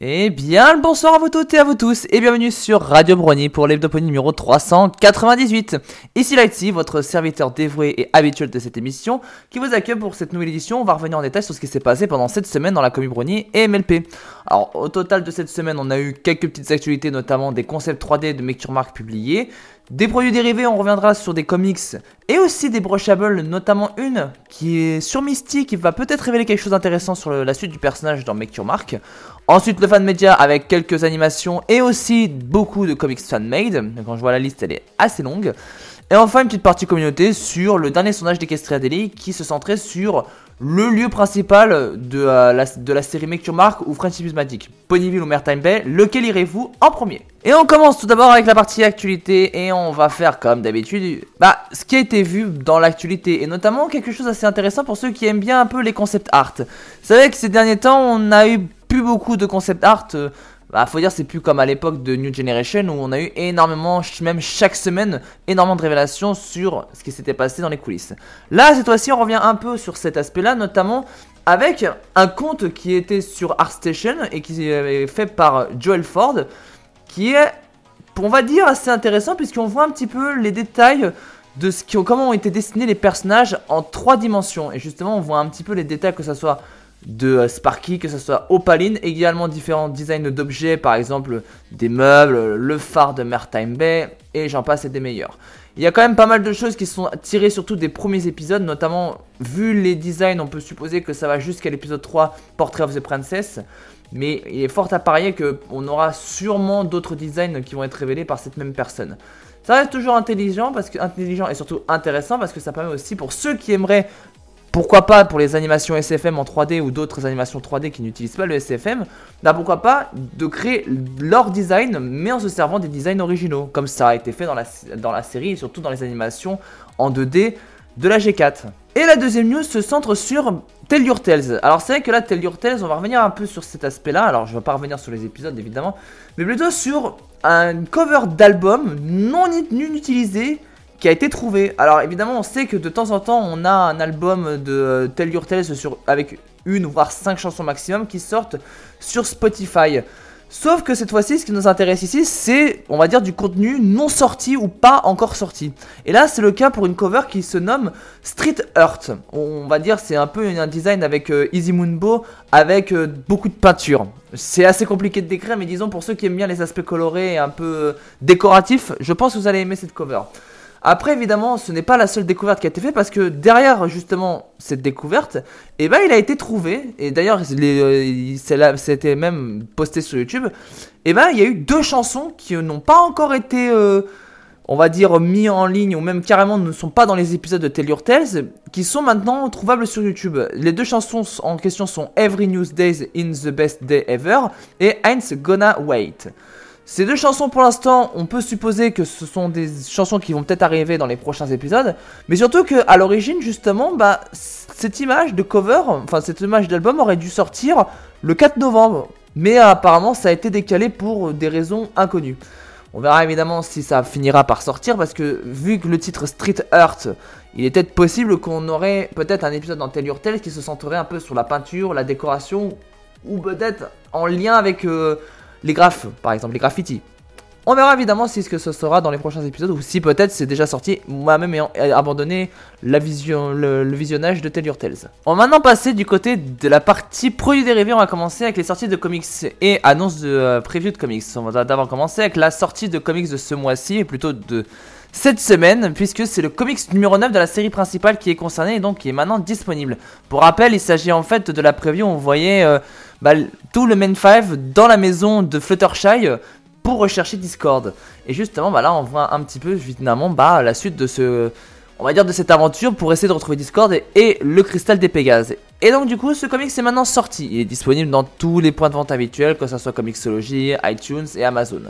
Eh bien, bonsoir à vous toutes et à vous tous, et bienvenue sur Radio Brony pour l'hebdopony numéro 398. Ici Lighty, votre serviteur dévoué et habituel de cette émission, qui vous accueille pour cette nouvelle édition. On va revenir en détail sur ce qui s'est passé pendant cette semaine dans la Comic Brony et MLP. Alors, au total de cette semaine, on a eu quelques petites actualités, notamment des concepts 3D de Make Mark publiés, des produits dérivés, on reviendra sur des comics et aussi des brushables, notamment une qui est sur Misty, qui va peut-être révéler quelque chose d'intéressant sur la suite du personnage dans Make Your Mark. Ensuite, le fan media avec quelques animations et aussi beaucoup de comics fan-made. Quand je vois la liste, elle est assez longue. Et enfin, une petite partie communauté sur le dernier sondage d'Equestria Daily qui se centrait sur le lieu principal de, euh, la, de la série Make Your Mark ou Friendship Magic, Ponyville ou Maritime Bay, lequel irez-vous en premier? Et on commence tout d'abord avec la partie actualité et on va faire comme d'habitude bah, ce qui a été vu dans l'actualité et notamment quelque chose d'assez intéressant pour ceux qui aiment bien un peu les concept art. Vous savez que ces derniers temps on a eu plus beaucoup de concept art. Euh, bah, faut dire, c'est plus comme à l'époque de New Generation où on a eu énormément, même chaque semaine, énormément de révélations sur ce qui s'était passé dans les coulisses. Là, cette fois-ci, on revient un peu sur cet aspect-là, notamment avec un conte qui était sur ArtStation et qui est fait par Joel Ford, qui est, on va dire, assez intéressant puisqu'on voit un petit peu les détails de ce qui, comment ont été dessinés les personnages en trois dimensions. Et justement, on voit un petit peu les détails, que ce soit de euh, Sparky, que ce soit Opaline, également différents designs d'objets, par exemple des meubles, le phare de Maritime Bay, et j'en passe et des meilleurs. Il y a quand même pas mal de choses qui sont tirées surtout des premiers épisodes, notamment vu les designs, on peut supposer que ça va jusqu'à l'épisode 3, Portrait of the Princess. Mais il est fort à parier qu'on aura sûrement d'autres designs qui vont être révélés par cette même personne. Ça reste toujours intelligent, parce que, intelligent et surtout intéressant parce que ça permet aussi pour ceux qui aimeraient pourquoi pas pour les animations SFM en 3D ou d'autres animations 3D qui n'utilisent pas le SFM, bah pourquoi pas de créer leur design mais en se servant des designs originaux, comme ça a été fait dans la, série et surtout dans les animations en 2D de la G4. Et la deuxième news se centre sur Tell Your Tales. Alors c'est vrai que là, Tell Your Tales, on va revenir un peu sur cet aspect-là. Alors je ne vais pas revenir sur les épisodes évidemment, mais plutôt sur un cover d'album non utilisé qui a été trouvé. Alors évidemment, on sait que de temps en temps, on a un album de euh, Tell Your Tales avec une voire cinq chansons maximum qui sortent sur Spotify. Sauf que cette fois-ci, ce qui nous intéresse ici, c'est, on va dire, du contenu non sorti ou pas encore sorti. Et là, c'est le cas pour une cover qui se nomme Street Earth. On va dire, c'est un peu un design avec euh, Easy Moonbo, avec euh, beaucoup de peinture. C'est assez compliqué de décrire, mais disons, pour ceux qui aiment bien les aspects colorés et un peu décoratifs, je pense que vous allez aimer cette cover. Après, évidemment, ce n'est pas la seule découverte qui a été faite parce que derrière justement cette découverte, eh ben, il a été trouvé, et d'ailleurs, euh, c'était même posté sur YouTube, eh ben, il y a eu deux chansons qui n'ont pas encore été, euh, on va dire, mis en ligne, ou même carrément ne sont pas dans les épisodes de Tell Your Tales, qui sont maintenant trouvables sur YouTube. Les deux chansons en question sont Every News Days in the Best Day Ever et Heinz Gonna Wait. Ces deux chansons pour l'instant, on peut supposer que ce sont des chansons qui vont peut-être arriver dans les prochains épisodes, mais surtout que à l'origine justement, bah cette image de cover, enfin cette image d'album aurait dû sortir le 4 novembre, mais apparemment ça a été décalé pour des raisons inconnues. On verra évidemment si ça finira par sortir parce que vu que le titre Street Earth, il est peut-être possible qu'on aurait peut-être un épisode dans Tell Your qui se centrerait un peu sur la peinture, la décoration ou peut-être en lien avec euh, les graphes, par exemple, les graffitis. On verra évidemment si ce que ce sera dans les prochains épisodes ou si peut-être c'est déjà sorti, moi-même ayant abandonné la vision, le, visionnage de Tell Your Tales. On va maintenant passer du côté de la partie produits dérivés. On va commencer avec les sorties de comics et annonces de euh, preview de comics. On va d'abord commencer avec la sortie de comics de ce mois-ci et plutôt de cette semaine, puisque c'est le comics numéro 9 de la série principale qui est concerné et donc qui est maintenant disponible. Pour rappel, il s'agit en fait de la preview, on voyait euh, bah, tout le main 5 dans la maison de Fluttershy pour rechercher Discord. Et justement, bah, là on voit un petit peu finalement bah, la suite de ce... On va de cette aventure pour essayer de retrouver Discord et, le cristal des Pégases. Et donc du coup ce comics est maintenant sorti. Il est disponible dans tous les points de vente habituels, que ce soit Comixology, iTunes et Amazon.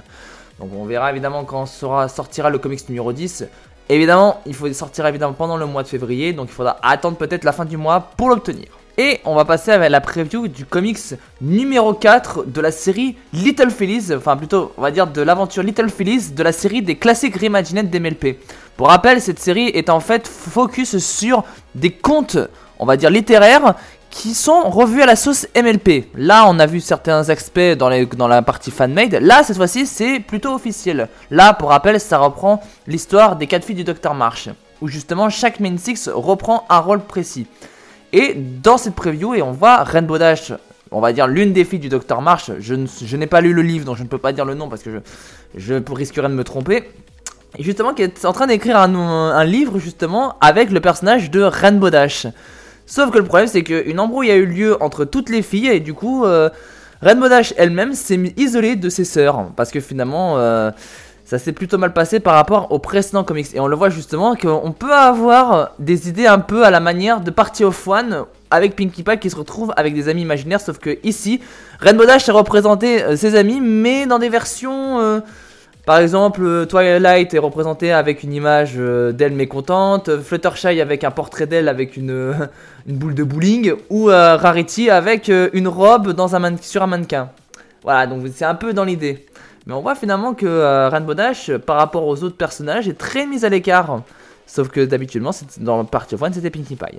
Donc on verra évidemment quand sortira le comics numéro 10. Évidemment, il faut sortir évidemment pendant le mois de février, donc il faudra attendre peut-être la fin du mois pour l'obtenir. Et on va passer avec la preview du comics numéro 4 de la série Little Phillies, enfin plutôt on va dire de l'aventure Little Phillies de la série des classiques reimagined d'MLP. Pour rappel, cette série est en fait focus sur des contes, on va dire littéraires, qui sont revus à la sauce MLP. Là, on a vu certains aspects dans, la partie fan-made. Là, cette fois-ci, c'est plutôt officiel. Là, pour rappel, ça reprend l'histoire des 4 filles du Dr. Marsh, où justement chaque main six reprend un rôle précis. Et dans cette preview, et on voit Rainbow Dash, on va dire l'une des filles du Dr. Marsh. Je, n'ai pas lu le livre, donc je ne peux pas dire le nom parce que je, je risquerais de me tromper. Et justement, qui est en train d'écrire un, un, livre justement avec le personnage de Rainbow Dash. Sauf que le problème, c'est qu'une embrouille a eu lieu entre toutes les filles et du coup, euh, Rainbow Dash elle-même s'est isolée de ses sœurs parce que finalement. Euh, ça s'est plutôt mal passé par rapport aux précédents comics. Et on le voit justement qu'on peut avoir des idées un peu à la manière de Party of One avec Pinkie Pie qui se retrouve avec des amis imaginaires. Sauf que ici, Rainbow Dash a représenté euh, ses amis, mais dans des versions. Euh, par exemple, Twilight est représenté avec une image euh, d'elle mécontente, Fluttershy avec un portrait d'elle avec une, une, boule de bowling, ou Rarity avec une robe dans un sur un mannequin. Voilà, donc c'est un peu dans l'idée. Mais on voit finalement que euh, Rainbow Dash, par rapport aux autres personnages, est très mise à l'écart. Sauf que d'habitude, dans Party of One, c'était Pinkie Pie.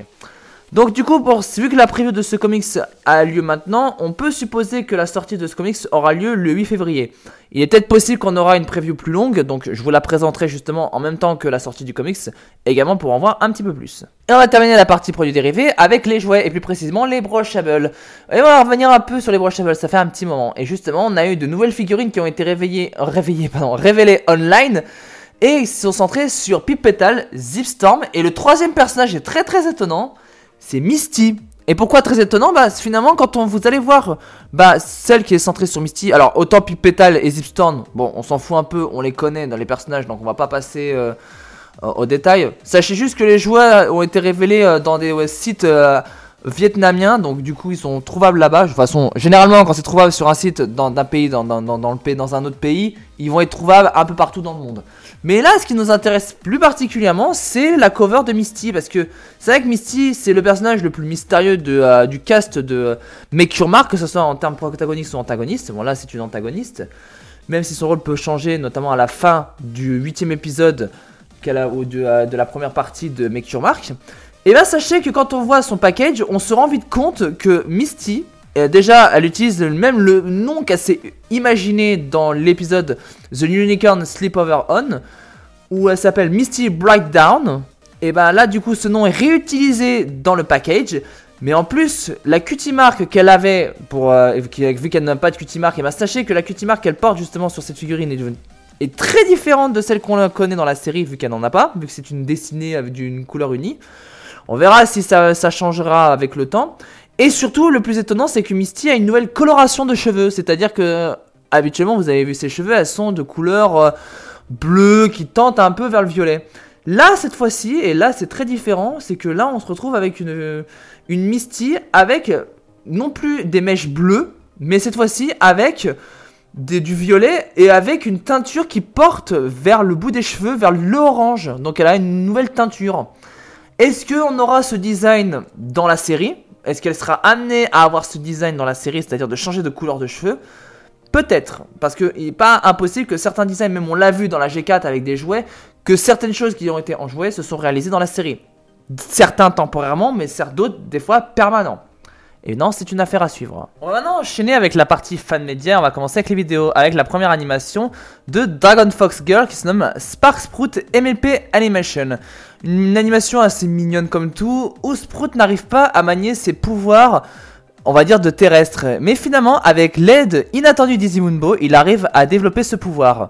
Donc du coup, vu que la preview de ce comics a lieu maintenant, on peut supposer que la sortie de ce comics aura lieu le 8 février. Il est peut-être possible qu'on aura une preview plus longue, donc je vous la présenterai justement en même temps que la sortie du comics, également pour en voir un petit peu plus. Et on va terminer la partie produits dérivés avec les jouets, et plus précisément les brushables. Et on va revenir un peu sur les brushables, ça fait un petit moment. Et justement, on a eu de nouvelles figurines qui ont été réveillées, réveillées, pardon, révélées online. Et ils sont centrés sur Pip Petal, Zipstorm, et le troisième personnage est très très étonnant, c'est Misty. Et pourquoi très étonnant Bah finalement quand on, vous allez voir bah celle qui est centrée sur Misty, alors autant Petal et Zipstorm, bon on s'en fout un peu, on les connaît dans les personnages donc on va pas passer euh, au détail. Sachez juste que les jouets ont été révélés euh, dans des sites euh, vietnamiens, donc du coup ils sont trouvables là-bas. De toute façon, généralement quand c'est trouvable sur un site pays, dans, dans, dans, le, dans un autre pays, ils vont être trouvables un peu partout dans le monde. Mais là, ce qui nous intéresse plus particulièrement, c'est la cover de Misty. Parce que c'est vrai que Misty, c'est le personnage le plus mystérieux euh, du cast de euh, Mark, que ce soit en termes protagonistes ou antagonistes. Bon, là, c'est une antagoniste. Même si son rôle peut changer, notamment à la fin du huitième épisode a, ou de, euh, la première partie de Make Your Mark. Et bien, sachez que quand on voit son package, on se rend vite compte que Misty, déjà, elle utilise même le nom qu'elle s'est imaginé dans l'épisode The Unicorn Sleepover On, où elle s'appelle Misty Brightdown. Et ben là, du coup, ce nom est réutilisé dans le package. Mais en plus, la cutie mark qu'elle avait, euh, vu qu'elle n'a pas de cutie mark, et ben sachez que la cutie mark qu'elle porte justement sur cette figurine est, très différente de celle qu'on connaît dans la série, vu qu'elle n'en a pas, vu que c'est une dessinée avec une couleur unie. On verra si ça, ça changera avec le temps. Et surtout, le plus étonnant, c'est que Misty a une nouvelle coloration de cheveux. C'est-à-dire que, habituellement, vous avez vu ses cheveux, elles sont de couleur euh, bleue qui tente un peu vers le violet. Là, cette fois-ci, et là, c'est très différent, c'est que là, on se retrouve avec une, une Misty avec non plus des mèches bleues, mais cette fois-ci avec du violet et avec une teinture qui porte vers le bout des cheveux, vers l'orange. Donc elle a une nouvelle teinture. Est-ce qu'on aura ce design dans la série? Est-ce qu'elle sera amenée à avoir ce design dans la série, c'est-à-dire de changer de couleur de cheveux Peut-être, parce qu'il n'est pas impossible que certains designs, même on l'a vu dans la G4 avec des jouets, que certaines choses qui ont été en jouets se sont réalisées dans la série. Certains temporairement, mais d'autres, des fois, permanents. Et non, c'est une affaire à suivre. On va maintenant enchaîner avec la partie fan média. On va commencer avec les vidéos, avec la première animation de Dragon Fox Girl qui se nomme Spark Sprout MLP Animation. Une animation assez mignonne comme tout, où Sprout n'arrive pas à manier ses pouvoirs, on va dire de terrestre. Mais finalement, avec l'aide inattendue Moonbo, il arrive à développer ce pouvoir.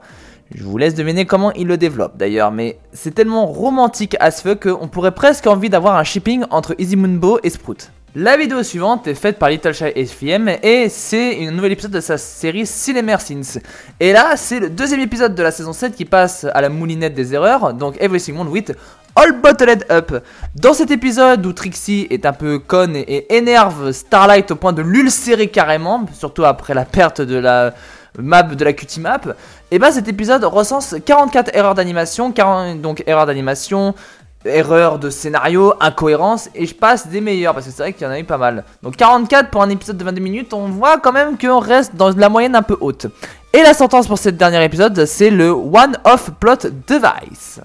Je vous laisse deviner comment il le développe d'ailleurs, mais c'est tellement romantique à ce feu qu'on pourrait presque envie d'avoir un shipping entre Moonbo et Sprout. La vidéo suivante est faite par Little Shy SFM et c'est un nouvel épisode de sa série Cinemer Sins. Et là, c'est le deuxième épisode de la saison 7 qui passe à la moulinette des erreurs, donc Everything Wrong with All Bottled Up. Dans cet épisode où Trixie est un peu conne et, énerve Starlight au point de l'ulcérer carrément, surtout après la perte de la map de la cutie map, et bah cet épisode recense 44 erreurs d'animation, donc erreurs d'animation, erreur de scénario, incohérence, et je passe des meilleurs, parce que c'est vrai qu'il y en a eu pas mal. Donc 44 pour un épisode de 22 minutes, on voit quand même qu'on reste dans la moyenne un peu haute. Et la sentence pour ce dernier épisode, c'est le One-Off Plot Device.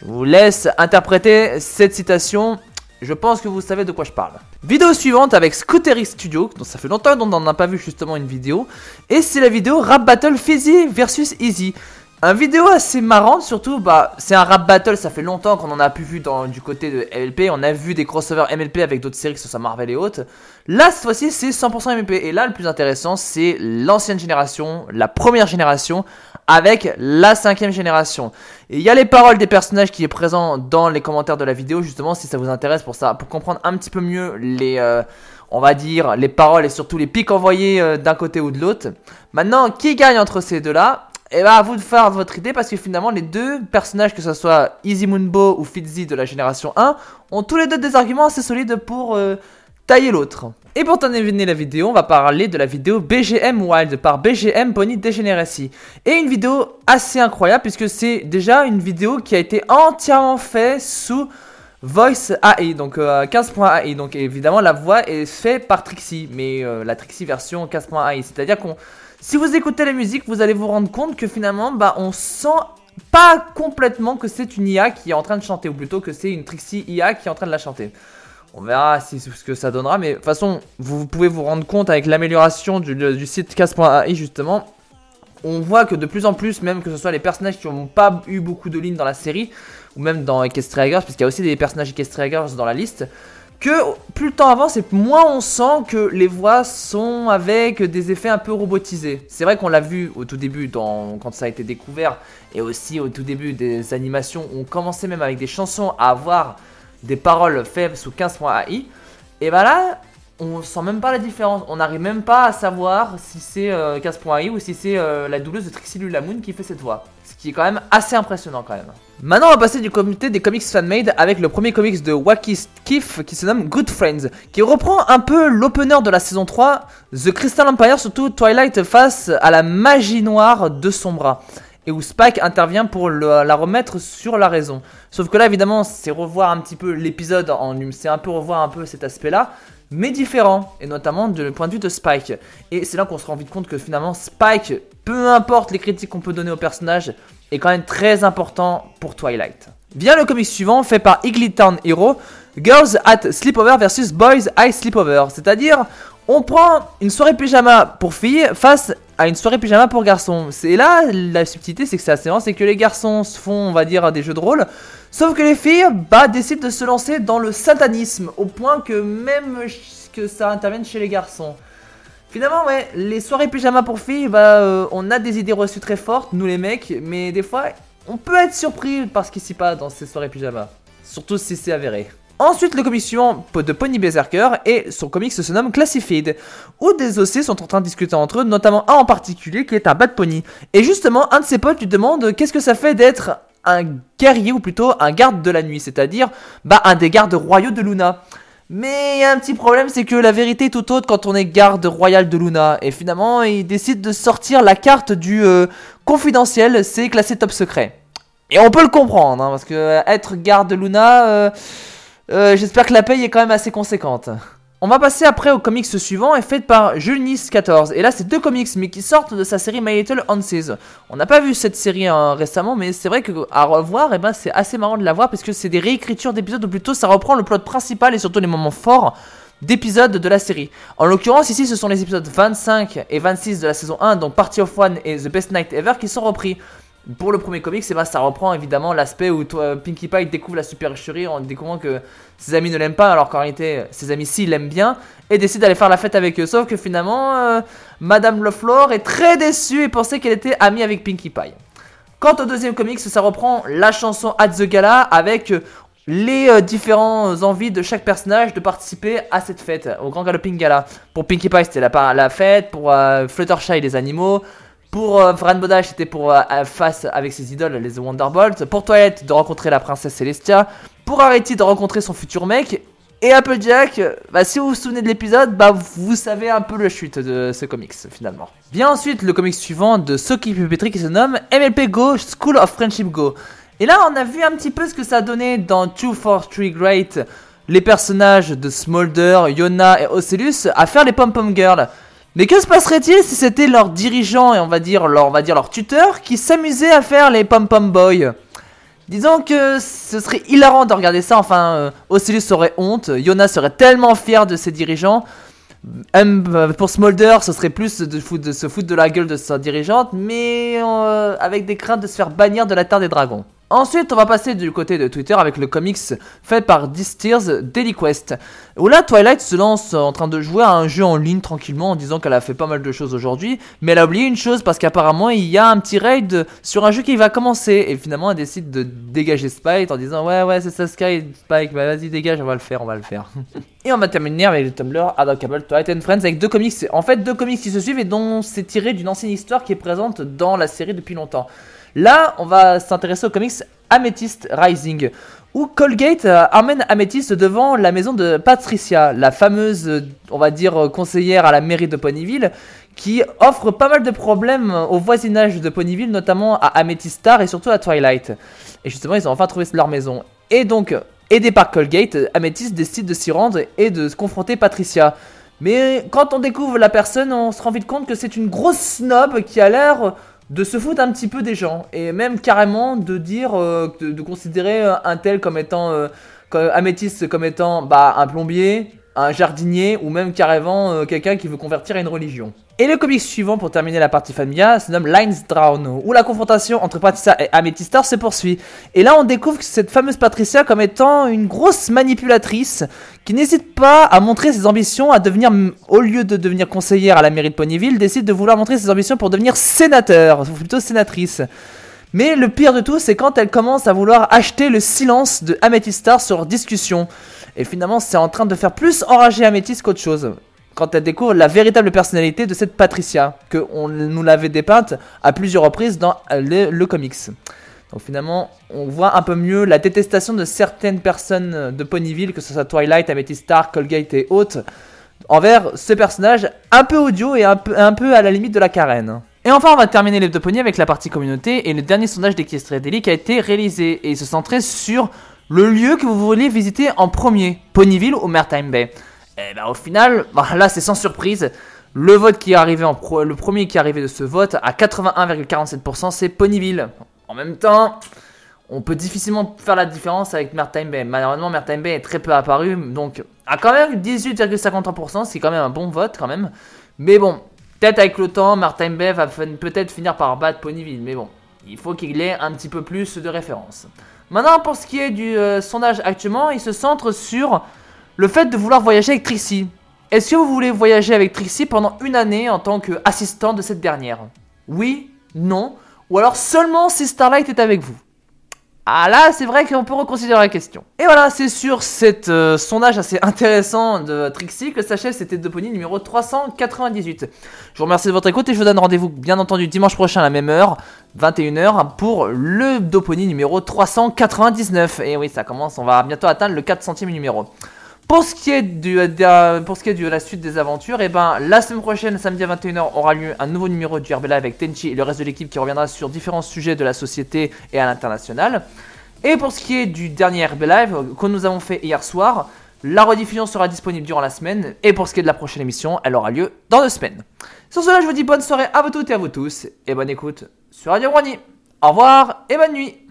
Je vous laisse interpréter cette citation Je pense que vous savez de quoi je parle. Vidéo suivante avec Scootery Studio, donc ça fait longtemps qu'on n'en a pas vu justement une vidéo. Et c'est la vidéo Rap Battle Fizzy versus Easy. Un vidéo assez marrante, surtout, bah, c'est un rap battle, ça fait longtemps qu'on en a pu vu dans, du côté de MLP, on a vu des crossovers MLP avec d'autres séries, que ce soit Marvel et autres. Là, cette fois-ci, c'est 100% MLP, et là, le plus intéressant, c'est l'ancienne génération, la première génération, avec la cinquième génération. Et il y a les paroles des personnages qui est présent dans les commentaires de la vidéo, justement, si ça vous intéresse pour ça, pour comprendre un petit peu mieux les... Euh, on va dire les paroles et surtout les pics envoyés euh, d'un côté ou de l'autre. Maintenant, qui gagne entre ces deux-là? Et bah à vous de faire votre idée parce que finalement les deux personnages, que ce soit Easy Moonbo ou Fitzy de la génération 1, ont tous les deux des arguments assez solides pour euh, tailler l'autre. Et pour terminer la vidéo, on va parler de la vidéo BGM Wild par BGM Pony Degeneracy. Et une vidéo assez incroyable puisque c'est déjà une vidéo qui a été entièrement faite sous Voice AI, donc 15.ai. Euh, donc évidemment la voix est faite par Trixie, mais euh, la Trixie version 15.ai. C'est-à-dire qu'on si vous écoutez la musique, vous allez vous rendre compte que finalement, bah, on sent pas complètement que c'est une IA qui est en train de chanter, ou plutôt que c'est une Trixie IA qui est en train de la chanter. On verra ce que ça donnera, mais de toute façon, vous pouvez vous rendre compte avec l'amélioration du, site casse.ai justement. On voit que de plus en plus, même que ce soit les personnages qui n'ont pas eu beaucoup de lignes dans la série, ou même dans Equestriagers, puisqu'il y a aussi des personnages Equestriagers dans la liste, que plus le temps avance et moins on sent que les voix sont avec des effets un peu robotisés. C'est vrai qu'on l'a vu au tout début quand ça a été découvert et aussi au tout début des animations où on commençait même avec des chansons à avoir des paroles faibles sous 15.ai. Et bah là, on sent même pas la différence. On n'arrive même pas à savoir si c'est 15.ai euh, ou si c'est euh, la doubleuse de Trixie Lulamoon qui fait cette voix. Ce qui est quand même assez impressionnant quand même. Maintenant, on va passer du comité des comics fan-made avec le premier comics de Wacky Skiff qui se nomme Good Friends, qui reprend un peu l'opener de la saison 3, The Crystal Empire, surtout Twilight face à la magie noire de son bras, et où Spike intervient pour la remettre sur la raison. Sauf que là, évidemment, c'est revoir un petit peu l'épisode en c'est un peu revoir un peu cet aspect-là, mais différent, et notamment du point de vue de Spike. Et c'est là qu'on se rend vite compte que finalement, Spike, peu importe les critiques qu'on peut donner au personnage, est quand même très important pour Twilight. Vient le comic suivant fait par Town Hero, Girls at Sleepover versus Boys at Sleepover. C'est-à-dire, on prend une soirée pyjama pour filles face à une soirée pyjama pour garçons. C'est là la subtilité, c'est que c'est assez c'est que les garçons se font, on va dire, des jeux de rôle, sauf que les filles, bah, décident de se lancer dans le satanisme, au point que même que ça intervienne chez les garçons. Finalement, ouais, les soirées pyjama pour filles, bah, euh, on a des idées reçues très fortes, nous les mecs, mais des fois, on peut être surpris par ce qui s'y passe dans ces soirées pyjama. Surtout si c'est avéré. Ensuite, le comic suivant de Pony Berserker et son comic se nomme Classified, où des OC sont en train de discuter entre eux, notamment un en particulier qui est un bad pony. Et justement, un de ses potes lui demande qu'est-ce que ça fait d'être un guerrier ou plutôt un garde de la nuit, c'est-à-dire bah un des gardes royaux de Luna. Mais il y a un petit problème, c'est que la vérité est tout autre quand on est garde royal de Luna. Et finalement, il décide de sortir la carte du euh, confidentiel, c'est classé top secret. Et on peut le comprendre, hein, parce que euh, être garde de Luna, euh, j'espère que la paye est quand même assez conséquente. On va passer après au comics suivant, est fait par Junis14. Et là, c'est deux comics, mais qui sortent de sa série My Little Hanses. On n'a pas vu cette série hein, récemment, mais c'est vrai qu'à revoir, eh ben, c'est assez marrant de la voir, parce que c'est des réécritures d'épisodes, ou plutôt ça reprend le plot principal et surtout les moments forts d'épisodes de la série. En l'occurrence, ici, ce sont les épisodes 25 et 26 de la saison 1, donc Party of One et The Best Night Ever, qui sont repris. Pour le premier comic, ben, ça reprend évidemment l'aspect où Pinkie Pie découvre la supercherie en découvrant que ses amis ne l'aiment pas, alors qu'en réalité, ses amis si l'aiment bien, et décide d'aller faire la fête avec eux. Sauf que finalement, euh, Madame LeFlore est très déçue et pensait qu'elle était amie avec Pinkie Pie. Quant au deuxième comic, ça reprend la chanson At the Gala avec les euh, différentes envies de chaque personnage de participer à cette fête, au Grand Galloping Gala. Pour Pinkie Pie, c'était la, la fête, pour euh, Fluttershy, les animaux, pour euh, Fran Bodage, c'était pour euh, face avec ses idoles, les Wonderbolts. Pour Toilette, de rencontrer la princesse Celestia. Pour Arrêter de rencontrer son futur mec. Et Applejack, bah, si vous vous souvenez de l'épisode, bah, vous savez un peu le chute de ce comics finalement. Vient ensuite le comics suivant de Soki Pupetri qui se nomme MLP Go School of Friendship Go. Et là, on a vu un petit peu ce que ça donné dans 2 for 3 Great, les personnages de Smolder, Yona et Ocellus à faire les pom-pom girls. Mais que se passerait-il si c'était leur dirigeant et on va dire leur, on va dire leur tuteur qui s'amusait à faire les pom-pom boys? Disons que ce serait hilarant de regarder ça, enfin, euh, Oculus aurait honte, Yona serait tellement fier de ses dirigeants, euh, pour Smolder, ce serait plus de, de, se foutre de la gueule de sa dirigeante, mais euh, avec des craintes de se faire bannir de la Terre des Dragons. Ensuite, on va passer du côté de Twitter avec le comics fait par Distirs Daily Quest. Où là, Twilight se lance en train de jouer à un jeu en ligne tranquillement en disant qu'elle a fait pas mal de choses aujourd'hui. Mais elle a oublié une chose parce qu'apparemment, il y a un petit raid sur un jeu qui va commencer. Et finalement, elle décide de dégager Spike en disant Ouais, ouais, c'est ça, Sky, Spike, bah vas-y, dégage, on va le faire, on va le faire. et on va terminer avec le Tumblr Adorable Twilight and Friends avec deux comics. En fait, deux comics qui se suivent et dont c'est tiré d'une ancienne histoire qui est présente dans la série depuis longtemps. Là, on va s'intéresser au comics Amethyst Rising, où Colgate euh, amène Amethyst devant la maison de Patricia, la fameuse, euh, on va dire, euh, conseillère à la mairie de Ponyville, qui offre pas mal de problèmes au voisinage de Ponyville, notamment à Amethyst et surtout à Twilight. Et justement, ils ont enfin trouvé leur maison. Et donc, aidé par Colgate, Amethyst décide de s'y rendre et de se confronter Patricia. Mais quand on découvre la personne, on se rend vite compte que c'est une grosse snob qui a l'air de se foutre un petit peu des gens et même carrément de dire euh, de, considérer un tel comme étant euh, améthyste comme étant bah, un plombier un jardinier ou même carrément euh, quelqu'un qui veut convertir à une religion. Et le comic suivant pour terminer la partie familiale se nomme Lines Drown, où la confrontation entre Patricia et Amethyst se poursuit. Et là on découvre cette fameuse Patricia comme étant une grosse manipulatrice qui n'hésite pas à montrer ses ambitions à devenir, au lieu de devenir conseillère à la mairie de Ponyville, décide de vouloir montrer ses ambitions pour devenir sénateur, ou plutôt sénatrice. Mais le pire de tout, c'est quand elle commence à vouloir acheter le silence de Amethyst sur discussion. Et finalement, c'est en train de faire plus enrager Amethyst qu'autre chose. Quand elle découvre la véritable personnalité de cette Patricia, que on nous l'avait dépeinte à plusieurs reprises dans le, comics. Donc finalement, on voit un peu mieux la détestation de certaines personnes de Ponyville, que ce soit Twilight, Amethyst Star, Colgate et autres, envers ce personnage un peu audio et un peu, à la limite de la carène. Et enfin, on va terminer les deux pony avec la partie communauté et le dernier sondage d'Equestria Daily qui a été réalisé et se centrait sur le lieu que vous vouliez visiter en premier, Ponyville ou Maritime Bay. Et eh ben au final, bah, là c'est sans surprise, le vote qui est arrivé en le premier qui est arrivé de ce vote à 81,47% c'est Ponyville. En même temps, on peut difficilement faire la différence avec Maritime Bay. Malheureusement, Maritime Bay est très peu apparu, donc à quand même 18,53%, c'est quand même un bon vote quand même. Mais bon, Peut-être avec le temps, Martin Bay va peut-être finir par battre Ponyville, mais bon, il faut qu'il ait un petit peu plus de références. Maintenant, pour ce qui est du euh, sondage actuellement, il se centre sur le fait de vouloir voyager avec Trixie. Est-ce que vous voulez voyager avec Trixie pendant une année en tant qu'assistant de cette dernière? Oui Non Ou alors seulement si Starlight est avec vous? Ah là, c'est vrai qu'on peut reconsidérer la question. Et voilà, c'est sur cet euh, sondage assez intéressant de Trixie que s'achève cette Dopony numéro 398. Je vous remercie de votre écoute et je vous donne rendez-vous bien entendu dimanche prochain à la même heure, 21h, pour le Dopony numéro 399. Et oui, ça commence, on va bientôt atteindre le 4 centième numéro. Pour ce qui est du, euh, pour ce qui est de la suite des aventures, et eh ben la semaine prochaine, samedi à 21h, aura lieu un nouveau numéro du RBLA avec Tenchi et le reste de l'équipe qui reviendra sur différents sujets de la société et à l'international. Et pour ce qui est du dernier RB Live que nous avons fait hier soir, la rediffusion sera disponible durant la semaine. Et pour ce qui est de la prochaine émission, elle aura lieu dans deux semaines. Sur cela, je vous dis bonne soirée à vous toutes et à vous tous. Et bonne écoute sur Radio Brony. Au revoir et bonne nuit.